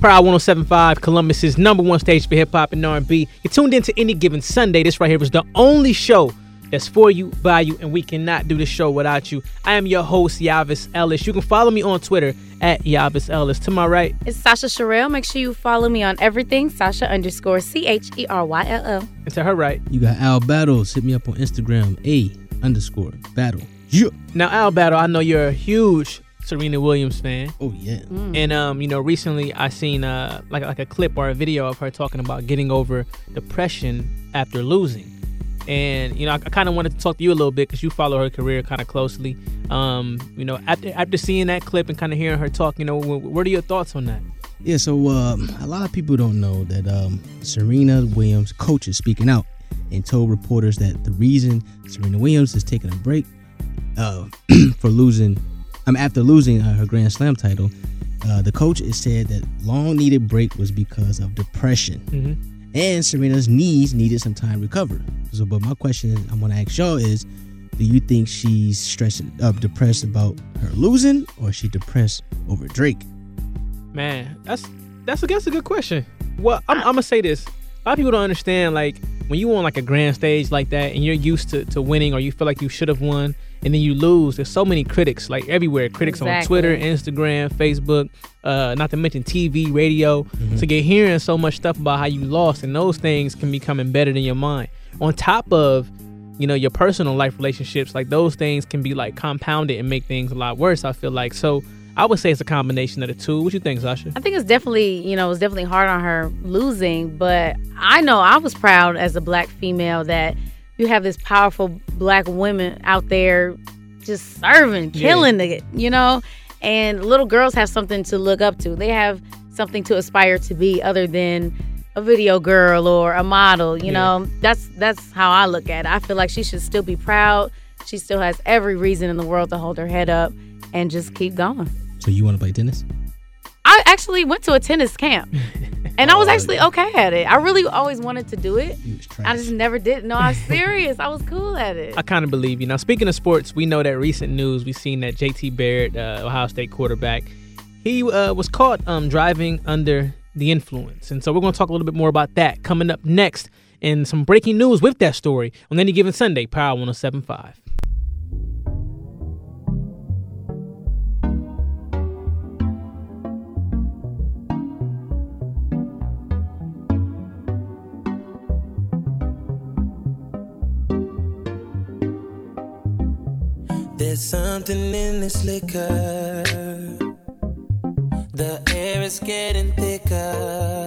Power 1075, Columbus's number one stage for hip hop and R&B. You're tuned into any given Sunday. This right here is the only show that's for you, by you, and we cannot do this show without you. I am your host, Yavis Ellis. You can follow me on Twitter at Yavis Ellis. To my right, It's Sasha Sherrill. Make sure you follow me on everything. Sasha underscore C H E R Y L L. and to her right. You got Al Battles. Hit me up on Instagram, A underscore battle. Yeah. Now, Al Battle, I know you're a huge Serena Williams fan. Oh yeah. And um, you know, recently I seen uh like like a clip or a video of her talking about getting over depression after losing. And you know, I, I kind of wanted to talk to you a little bit because you follow her career kind of closely. Um, you know, after after seeing that clip and kind of hearing her talk, you know, wh- what are your thoughts on that? Yeah, so um, a lot of people don't know that um, Serena Williams' coach is speaking out and told reporters that the reason Serena Williams is taking a break uh, for losing, um, after losing her Grand Slam title, uh, the coach said that long needed break was because of depression. Mm-hmm. And Serena's knees needed some time to recover. So, but my question I want to ask y'all is, do you think she's stressing, uh, depressed about her losing, or is she depressed over Drake? Man, that's that's a that's a good question. Well, I'm, I'm gonna say this. A lot of people don't understand like when you on like a grand stage like that and you're used to, to winning or you feel like you should have won and then you lose. There's so many critics like everywhere. Critics on Twitter, Instagram, Facebook, uh, not to mention TV, radio. So you're hearing so much stuff about how you lost and those things can become embedded in your mind. On top of you know your personal life relationships like those things can be like compounded and make things a lot worse i feel like so i would say it's a combination of the two what do you think sasha I think it's definitely, you know, it was definitely hard on her losing, but I know I was proud as a black female that you have this powerful black women out there just serving, Yeah. killing it, you know? And little girls have something to look up to. They have something to aspire to be other than a video girl or a model, you Yeah. know? That's that's how I look at it. I feel like she should still be proud. She still has every reason in the world to hold her head up and just keep going. So you want to play tennis? I actually went to a tennis camp, and I was actually okay at it. I really always wanted to do it. You was trash. I just never did. No, I was serious. I was cool at it. I kind of believe you. Now, speaking of sports, we know that recent news. We've seen that JT Barrett, uh, Ohio State quarterback, he uh, was caught um, driving under the influence. And so we're going to talk a little bit more about that coming up next and some breaking news with that story on any given Sunday, Power 1075. There's something in this liquor. The air is getting thicker.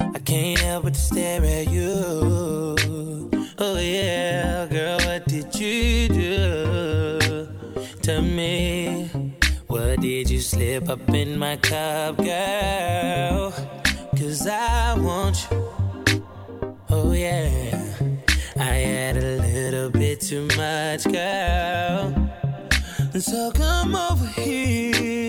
I can't help but stare at you. Oh yeah, girl, what did you do to me? What did you slip up in my cup, girl? Cause I want you. Oh yeah. Much, girl. So come over here.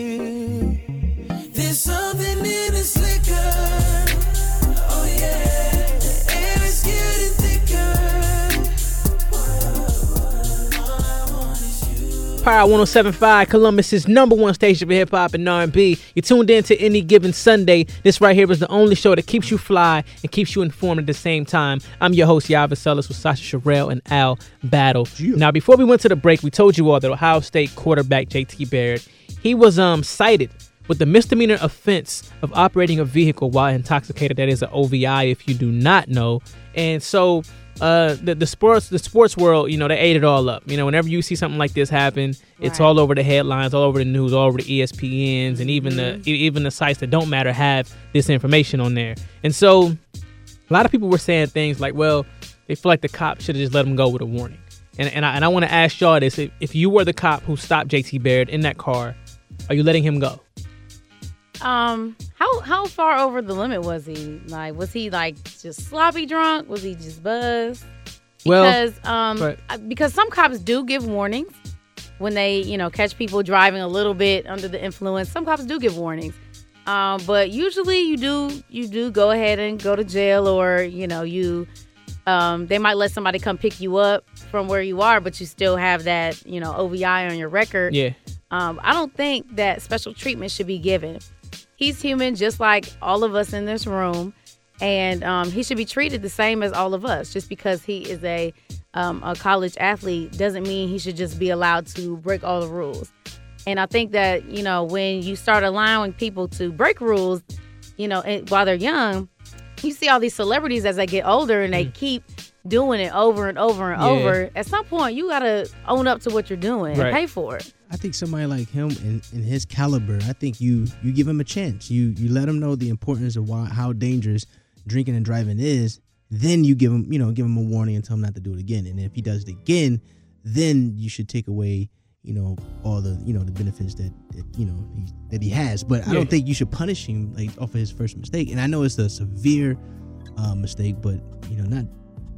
Power 1075, Columbus's number one station for hip hop and R&B. You're tuned in to any given Sunday. This right here is the only show that keeps you fly and keeps you informed at the same time. I'm your host, Yavis Ellis, with Sasha Sherrill and Al Battle. Now, before we went to the break, we told you all that Ohio State quarterback JT Barrett, he was um cited with the misdemeanor offense of operating a vehicle while intoxicated. That is an OVI, if you do not know. And so uh, the, the sports the sports world, you know, they ate it all up. You know, whenever you see something like this happen, it's all over the headlines, all over the news, all over the ESPNs, and even the e- even the sites that don't matter have this information on there. And so, a lot of people were saying things like, "Well, they feel like the cop should have just let him go with a warning." And and I, and I want to ask y'all this: if, if you were the cop who stopped JT Barrett in that car, are you letting him go? Um, how how far over the limit was he? Like, was he like just sloppy drunk? Was he just buzzed? Well, Because um, uh, because some cops do give warnings when they you know catch people driving a little bit under the influence. Some cops do give warnings. Um, but usually you do you do go ahead and go to jail or you know you um, they might let somebody come pick you up from where you are, but you still have that you know OVI on your record. Yeah. Um, I don't think that special treatment should be given. He's human just like all of us in this room. And um, he should be treated the same as all of us. Just because he is a um, a college athlete doesn't mean he should just be allowed to break all the rules. And I think that you know when you start allowing people to break rules, you know, while they're young, you see all these celebrities as they get older and they mm. keep doing it over and over and yeah. over. At some point, you gotta own up to what you're doing right. and pay for it. I think somebody like him in, in his caliber, I think you you give him a chance. You you let him know the importance of why how dangerous drinking and driving is. Then you give him you know give him a warning and tell him not to do it again. And if he does it again, then you should take away you know all the you know the benefits that, that you know he, that he has. But I don't think you should punish him like off of his first mistake. And I know it's a severe uh, mistake, but you know not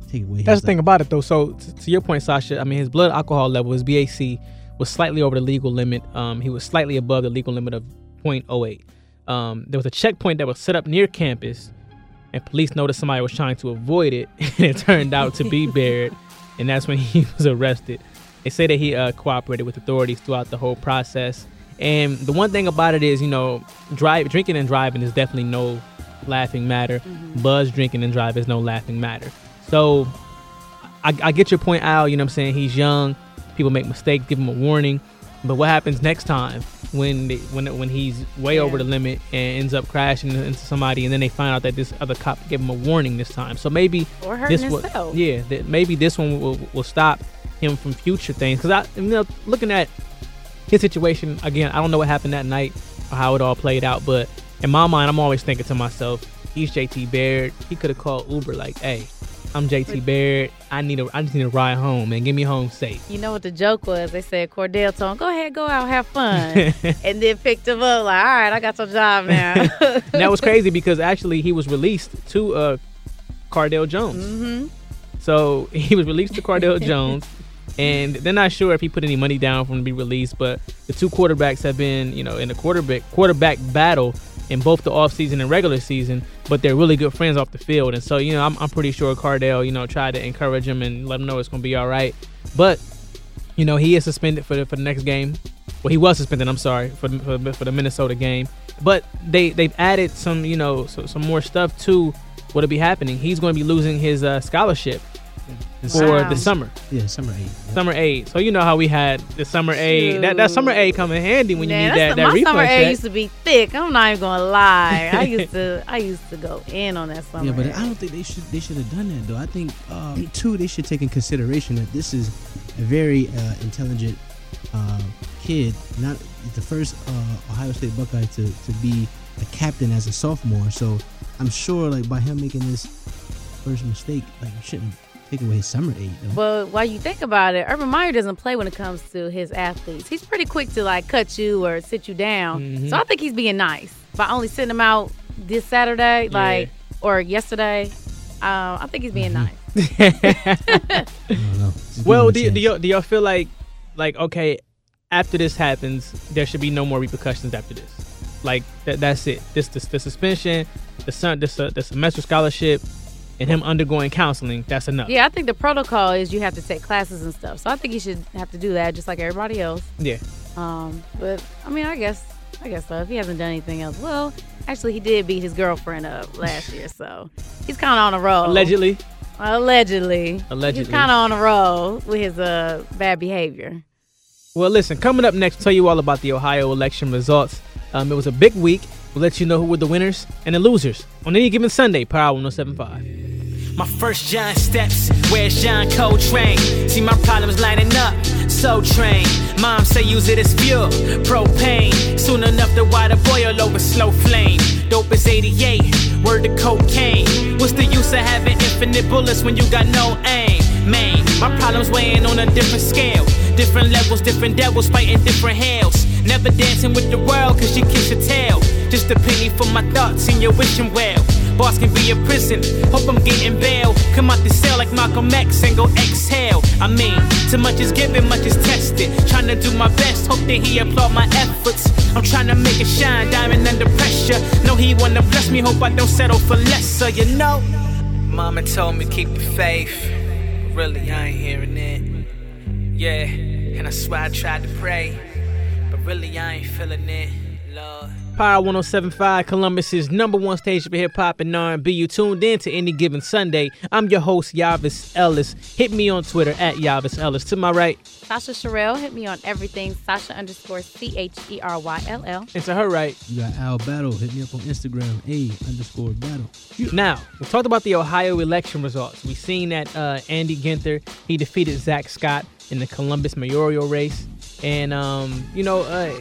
take away. That's the thing about it though. So to, to your point, Sasha, I mean his blood alcohol level, his BAC was slightly over the legal limit. Um, he was slightly above the legal limit of 0.08. Um, there was a checkpoint that was set up near campus, and police noticed somebody was trying to avoid it, and it turned out to be Barrett, and that's when he was arrested. They say that he uh, cooperated with authorities throughout the whole process. And the one thing about it is, you know, drive drinking and driving is definitely no laughing matter. Mm-hmm. Buzz drinking and driving is no laughing matter. So I, I get your point, Al. You know what I'm saying? He's young. People make mistakes. Give him a warning. But what happens next time when they, when when he's way yeah. over the limit and ends up crashing into somebody, and then they find out that this other cop gave him a warning this time? So maybe this will, yeah, that maybe this one will, will stop him from future things. Because I, you know, looking at his situation again, I don't know what happened that night or how it all played out, but in my mind, I'm always thinking to myself, he's JT Barrett. He could have called Uber like, "Hey, I'm JT Barrett. I need a I just need a ride home and get me home safe." You know what the joke was? They said Cardale told him, "Go ahead, go out, have fun," and then picked him up like, "All right, I got your job now." that was crazy because actually he was released to uh, Cardale Jones. Mm-hmm. So he was released to Cardale Jones and they're not sure if he put any money down for him to be released. But the two quarterbacks have been, you know, in the quarterback quarterback battle in both the offseason and regular season, but they're really good friends off the field. And so, you know, I'm, I'm pretty sure Cardale, you know, tried to encourage him and let him know it's going to be all right. But, you know, he is suspended for the, for the next game. Well, he was suspended. I'm sorry for for, for the Minnesota game. But they they've added some, you know, so, some more stuff to what'll be happening. He's going to be losing his uh, scholarship for wow. the summer. Yeah, summer aid. Summer aid. So you know how we had the summer aid. That that summer aid come in handy when Man, you need that, that my refund summer check. aid used to be thick. I'm not even gonna lie. I used to I used to go in on that summer. Yeah, but aid. I don't think they should they should have done that though. I think um, too they should take in consideration that this is a very uh, intelligent uh, kid, not the first uh, Ohio State Buckeye to to be a captain as a sophomore. So I'm sure like by him making this first mistake, like you shouldn't take away his summer aid. Though. But while you think about it, Urban Meyer doesn't play when it comes to his athletes. He's pretty quick to like cut you or sit you down. Mm-hmm. So I think he's being nice by only sending him out this Saturday, yeah. like or yesterday. Uh, I think he's being mm-hmm. nice. well, do, do, y'all, do y'all feel like like okay, after this happens, there should be no more repercussions after this? Like that, that's it. This, this the suspension, the son, this, uh, the semester scholarship, and him undergoing counseling, that's enough. Yeah, I think the protocol is you have to take classes and stuff. So I think he should have to do that just like everybody else. Yeah. Um, but I mean, I guess I guess so. If he hasn't done anything else, well, actually, he did beat his girlfriend up last year, so he's kind of on a roll. Allegedly. Allegedly. Allegedly. He's kind of on a roll with his uh bad behavior. Well, listen, coming up next, tell you all about the Ohio election results. Um, it was a big week. We'll let you know who were the winners and the losers on any given Sunday, Power 1075. My first giant steps, where's John Coltrane? See my problems lining up, so trained. Mom say use it as fuel, propane. Soon enough the water boil over slow flame. Dope is 88, word to cocaine. What's the use of having infinite bullets when you got no aim? Man, my problems weighing on a different scale. Different levels, different devils fighting different hells. Never dancing with the world cause she kicks your tail. Just a penny for my thoughts and your wishing well. Boss can be a prison. Hope I'm getting bail. Come out the cell like Malcolm X and go exhale. I mean, too much is given, much is tested. Trying to do my best, hope that he applaud my efforts. I'm trying to make it shine, diamond under pressure. Know he wanna bless me, hope I don't settle for lesser, you know. Mama told me keep the faith. Really, I ain't hearing it. Yeah, and I swear I tried to pray, but really I ain't feeling it, Lord. Power 1075, Columbus's number one station for hip hop and R&B. You tuned in to any given Sunday. I'm your host, Yavis Ellis. Hit me on Twitter at Yavis Ellis. To my right, Sasha Sherrill, hit me on everything. Sasha underscore C H E R Y L L. and to her right. You got Al Battle. Hit me up on Instagram, A underscore battle. Now, we talked about the Ohio election results. We seen that uh, Andy Ginther, he defeated Zach Scott in the Columbus mayoral race. And, um, you know, uh,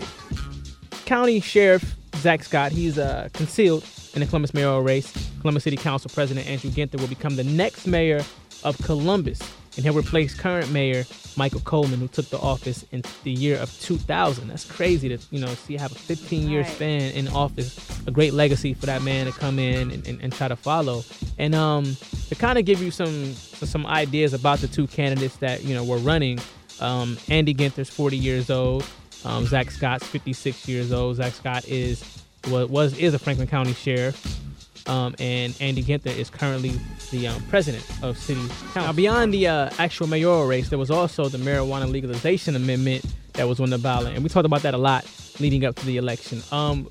County Sheriff Zach Scott, he's uh, concealed in the Columbus mayoral race. Columbus City Council President Andrew Ginther will become the next mayor of Columbus, and he'll replace current mayor Michael Coleman, who took the office in the year of 2000. That's crazy to you know see have a 15 year Right. span in office, a great legacy for that man to come in and, and, and try to follow. And um, to kind of give you some some ideas about the two candidates that you know were running. Um, Andy Ginther's 40 years old. Um, Zach Scott's 56 years old. Zach Scott is was, was is a Franklin County sheriff, um, and Andy Ginther is currently the um, president of City Council. Now, beyond the uh, actual mayoral race, there was also the marijuana legalization amendment that was on the ballot, and we talked about that a lot leading up to the election. Um,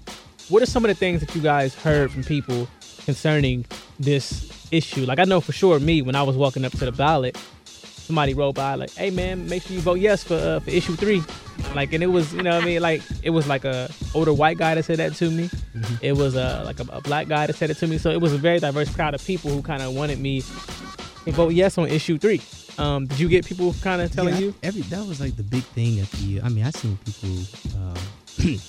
what are some of the things that you guys heard from people concerning this issue? Like I know for sure me when I was walking up to the ballot, somebody rolled by like, "Hey man, make sure you vote yes for uh, for issue three. Like, and it was you know what I mean like it was like a older white guy that said that to me. It was a like a, a black guy that said it to me. So it was a very diverse crowd of people who kind of wanted me to vote yes on issue three. Um, did you get people kind of telling Yeah, you? every that was like the big thing at the. I mean, I seen people um,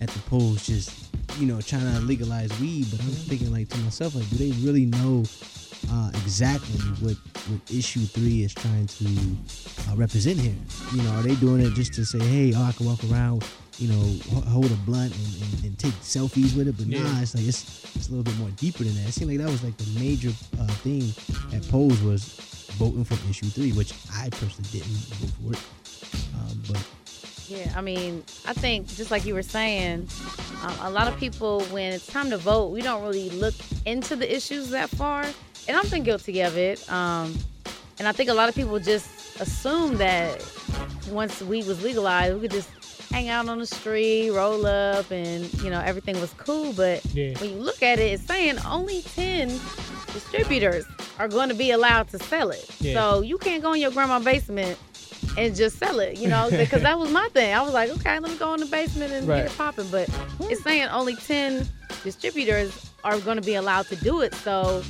at the polls just you know trying to legalize weed, but I'm thinking like to myself, like, do they really know uh, exactly what what issue three is trying to uh, represent here? You know, are they doing it just to say, hey, oh, I can walk around, you know, hold a blunt and, and, and take selfies with it? But Yeah. nah, it's like it's it's a little bit more deeper than that. It seemed like that was like the major uh, thing at polls was voting for issue three, which I personally didn't vote for it. Um, but Yeah, I mean, I think just like you were saying, um, a lot of people, when it's time to vote, we don't really look into the issues that far. And I've been guilty of it. Um, and I think a lot of people just assume that once weed was legalized, we could just hang out on the street, roll up, and you know everything was cool. But Yeah. when you look at it, it's saying only ten distributors are going to be allowed to sell it. Yeah. So you can't go in your grandma's basement and just sell it, you know, because that was my thing. I was like, okay, let me go in the basement and Right. get it popping. But it's saying only 10 distributors are going to be allowed to do it. So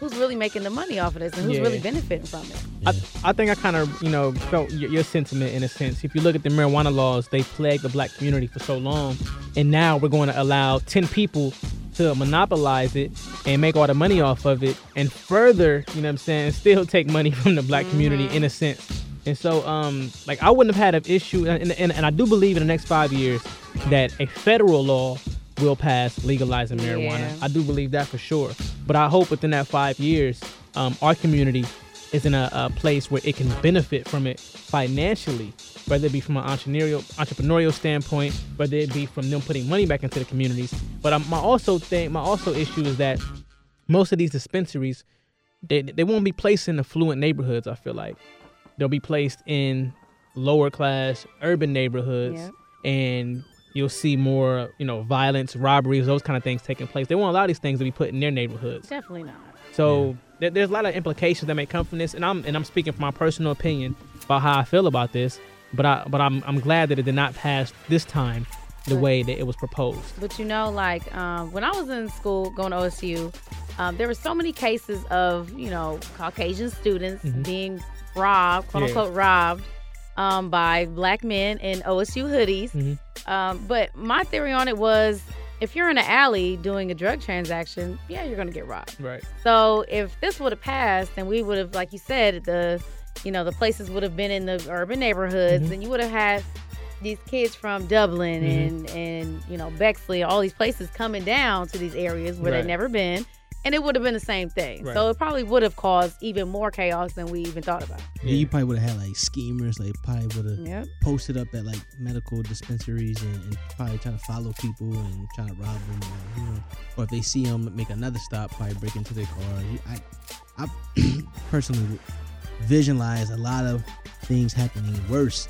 who's really making the money off of this and who's Yeah. really benefiting from it? I, I think I kind of, you know, felt your, your sentiment in a sense. If you look at the marijuana laws, they plagued the black community for so long. And now we're going to allow 10 people to monopolize it and make all the money off of it and further, you know what I'm saying, still take money from the black community in a sense. And so, um, like, I wouldn't have had an issue. And, and, and I do believe in the next five years that a federal law will pass legalizing marijuana. Yeah. I do believe that for sure. But I hope within that five years, um, our community is in a, a place where it can benefit from it financially, whether it be from an entrepreneurial entrepreneurial standpoint, whether it be from them putting money back into the communities. But um, my also thing, my also issue is that most of these dispensaries, they they won't be placed in affluent neighborhoods. I feel like they'll be placed in lower class urban neighborhoods, Yep. and you'll see more, you know, violence, robberies, those kind of things taking place. They won't allow these things to be put in their neighborhoods. Definitely not. So there, there's a lot of implications that may come from this, and I'm and I'm speaking from my personal opinion about how I feel about this. But I but I'm I'm glad that it did not pass this time the Right. way that it was proposed. But you know, like um, when I was in school going to OSU, um, there were so many cases of you know Caucasian students Mhm. being robbed, quote Yeah. unquote robbed, um, by black men in OSU hoodies. Mhm. Um, but my theory on it was, if you're in an alley doing a drug transaction, yeah, you're gonna get robbed. Right. So if this would have passed, then we would have, like you said, the you know the places would have been in the urban neighborhoods, Mhm. and you would have had these kids from Dublin Mhm. and and you know Bexley, all these places coming down to these areas where Right. they've never been, and it would have been the same thing. Right. So it probably would have caused even more chaos than we even thought about. yeah, you probably would have had like schemers, like probably would have Yep. posted up at like medical dispensaries and, and probably trying to follow people and trying to rob them, or, you know, or if they see them, make another stop, probably break into their car. I, I personally would visualize a lot of things happening worse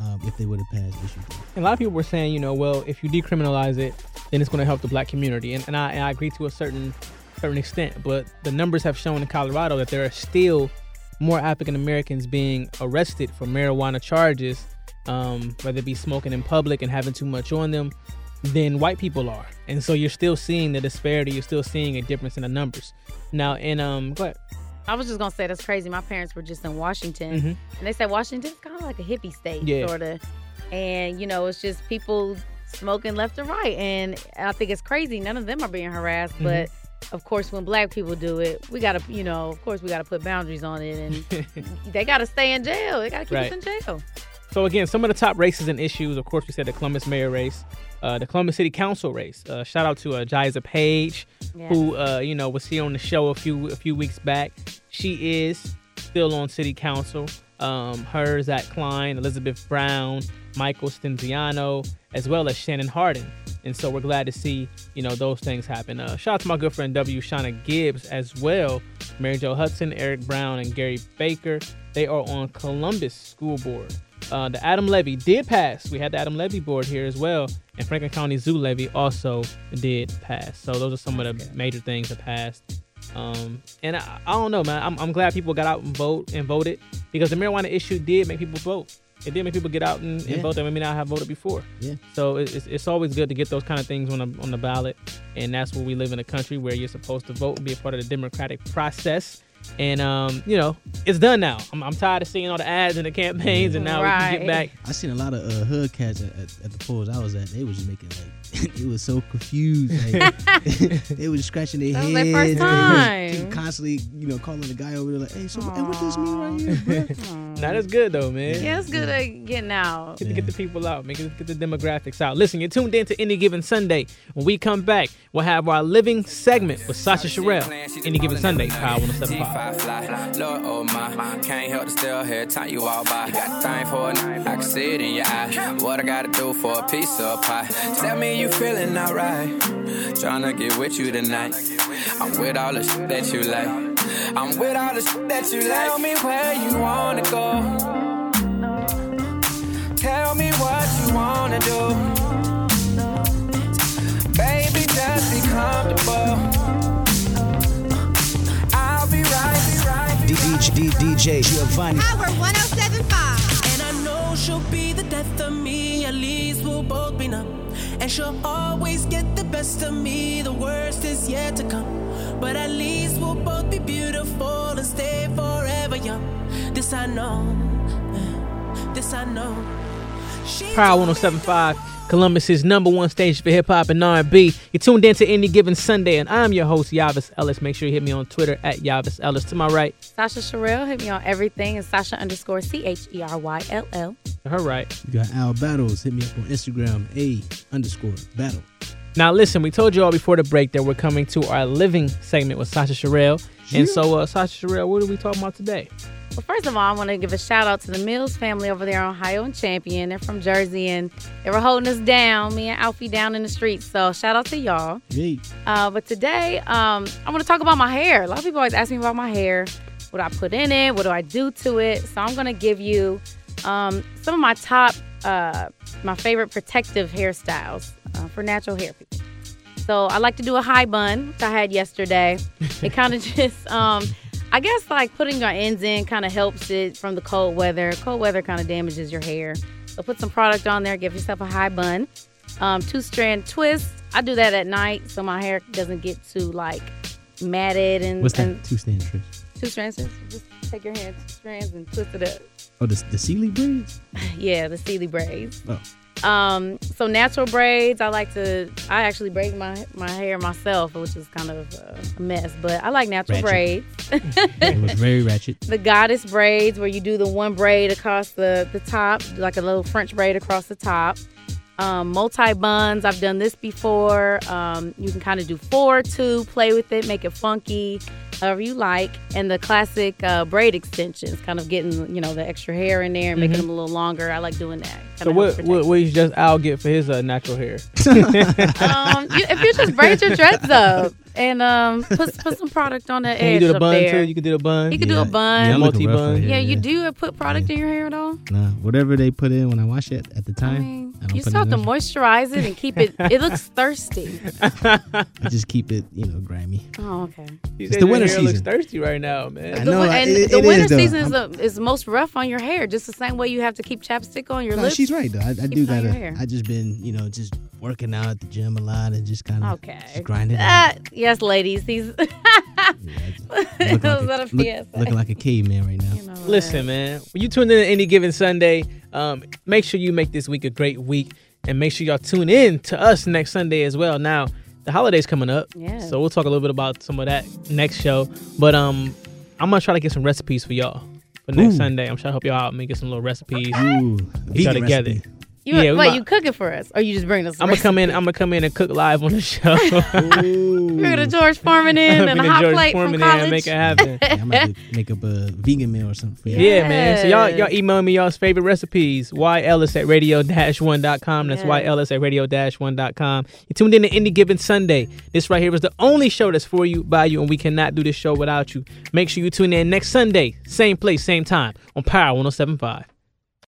um, if they would have passed issue. And a lot of people were saying, you know, well, if you decriminalize it, then it's going to help the black community. And, and, I, and I agree to a certain certain extent. But the numbers have shown in Colorado that there are still more African Americans being arrested for marijuana charges, um, whether it be smoking in public and having too much on them, than white people are. And so you're still seeing the disparity. You're still seeing a difference in the numbers. Now, in um, go ahead. I was just gonna say that's crazy. My parents were just in Washington, Mhm. and they said Washington's kind of like a hippie state, Yeah. sort of. And you know, it's just people smoking left and right, and I think it's crazy. None of them are being harassed, Mm-hmm. but of course, when black people do it, we gotta, you know, of course, we gotta put boundaries on it, and they gotta stay in jail. They gotta keep Right. us in jail. So again, some of the top races and issues. Of course, we said the Columbus mayor race, uh, the Columbus City Council race. Uh, shout out to uh, Jaiza Page, Yeah. who uh, you know was here on the show a few a few weeks back. She is still on City Council. Um, her, Zach Klein, Elizabeth Brown, Michael Stinziano, as well as Shannon Hardin. And so we're glad to see you know those things happen. Uh, shout out to my good friend W. Shawna Gibbs as well, Mary Jo Hudson, Eric Brown, and Gary Baker. They are on Columbus School Board. Uh, the ADAMH Levy did pass. We had the ADAMH Levy board here as well, and Franklin County Zoo Levy also did pass. So those are some of the major things that passed. Um, and I, I don't know, man. I'm, I'm glad people got out and vote and voted because the marijuana issue did make people vote. It did make people get out and, and Yeah. vote that maybe not have voted before. Yeah. So it's, it's always good to get those kind of things on the on the ballot, and that's where we live in a country where you're supposed to vote and be a part of the democratic process. And um, you know, it's done now. I'm, I'm tired of seeing all the ads and the campaigns, and now we can get back. I seen a lot of uh, hood cats at, at, at the polls I was at. They was just making like it was so confused. Like, they was scratching their That was heads. their first and time. constantly, you know, calling the guy over there like, "Hey, so hey, what does this mean right here?" Bro? Now that's good though, man. Yeah, it's good at getting out. Get, to get the people out, make it, get the demographics out. Listen, you're tuned in to Any Given Sunday. When we come back, we'll have our living segment with Sasha Sherrill. Any Given Sunday, Power 107.5. G5 fly, Lord, oh my, can't help to still hear time you walk by. Got time for it, I can see it in your eye. What I gotta do for a piece of pie? Tell me you feeling alright. Tryna get with you tonight. I'm with all the shit that you like. I'm with all the shit that you like. Tell me where you wanna go. Tell me what you wanna do. Baby, just be comfortable. I'll be right, be right, be right. DJ, DJ Giovanni. Power 1075. And I know she'll be the death of me, at least we'll both be numb. And she'll always get the best of me, the worst is yet to come. But at least we'll both be beautiful and stay forever young. This I know, this I know. She Power told me 107.5, Columbus's number one station for hip hop and R&B. You're tuned in to Any Given Sunday, and I'm your host, Yavis Ellis. Make sure you hit me on Twitter at Yavis Ellis. To my right, Sasha Sherrill, hit me on everything. and Sasha underscore C H E R Y L L. to her right. You got Al Battles. Hit me up on Instagram, a underscore battle. Now, listen, we told you all before the break that we're coming to our living segment with Sasha Sherrill. And so, uh, Sasha Sherrill, what are we talking about today? Well, first of all, I want to give a shout out to the Mills family over there on Ohio and Champion. They're from Jersey and they were holding us down, me and Alfie down in the streets. So shout out to y'all. Hey, Uh, but today, um, I want to talk about my hair. A lot of people always ask me about my hair. What do I put in it? What do I do to it? So I'm going to give you um, some of my top, uh, my favorite protective hairstyles uh, for natural hair people. So I like to do a high bun, which I had yesterday. it kind of just, um, I guess, like putting your ends in kind of helps it from the cold weather. Cold weather kind of damages your hair. So put some product on there, give yourself a high bun. Um, two strand twist. I do that at night so my hair doesn't get too like matted and, what's that? and Two stand trick. two strands. Just take your hand, two strands, and twist it up. Oh, the the Celie braids. Yeah, the Celie braids. Oh. Um, so natural braids. I like to. I actually braid my my hair myself, which is kind of a mess. But I like natural Ratchet. braids. It was very ratchet. the goddess braids, where you do the one braid across the the top, like a little French braid across the top. Um, multi buns. I've done this before. Um, you can kind of do four, two, play with it, make it funky, however you like. And the classic uh, braid extensions, kind of getting you know the extra hair in there and making them a little longer. I like doing that. Mm-hmm. So, what, what, what you just Al get for his uh, natural hair? um, you, if you just braid your dreads up, and um, put put some product on that Can you edge do the up bun there. too? You can do the bun. You can do a bun. Yeah, Multi bun. right here, yeah, you do put product in your hair at all? Nah, whatever they put in when I wash it at the I time, mean, I don't you put still have to moisturize it and keep it. It looks thirsty. I just keep it, you know, grimy. Oh, okay. You It's the winter hair looks thirsty right now, man. I know, win- and it- the it winter is, season is, the, is most rough on your hair, just the same way you have to keep chapstick on your No, lips. she's right though. I, I do Keep it on gotta. I just been, you know, just working out at the gym a lot and just kind of Okay. just grinding. Ah, yes, ladies. He's Look Was that a PSA? looking like a caveman right now. you know, Listen, man, when you tune in to any given Sunday, um, make sure you make this week a great week, and make sure y'all tune in to us next Sunday as well. Now, the holidays coming up, Yes. so we'll talk a little bit about some of that next show. But um, I'm gonna try to get some recipes for y'all for next Ooh. Sunday. I'm trying to help y'all out and make some little recipes. Ooh, Get y'all vegan together. recipe. You, Yeah, we wait, might- you cooking for us, or you just bring us? I'm gonna come in. I'm gonna come in and cook live on the show. Bring the George Foreman in and a hot George plate Foreman from in and college. make it happen. Yeah, I'm about to make up a vegan meal or something for you. Yeah, man. So y'all y'all email me y'all's favorite recipes. YLS at radio one.com. That's Yes. YLS at radio one.com. You tuned in to Any Given Sunday. This right here is the only show that's for you, by you, and we cannot do this show without you. Make sure you tune in next Sunday, same place, same time, on Power 1075.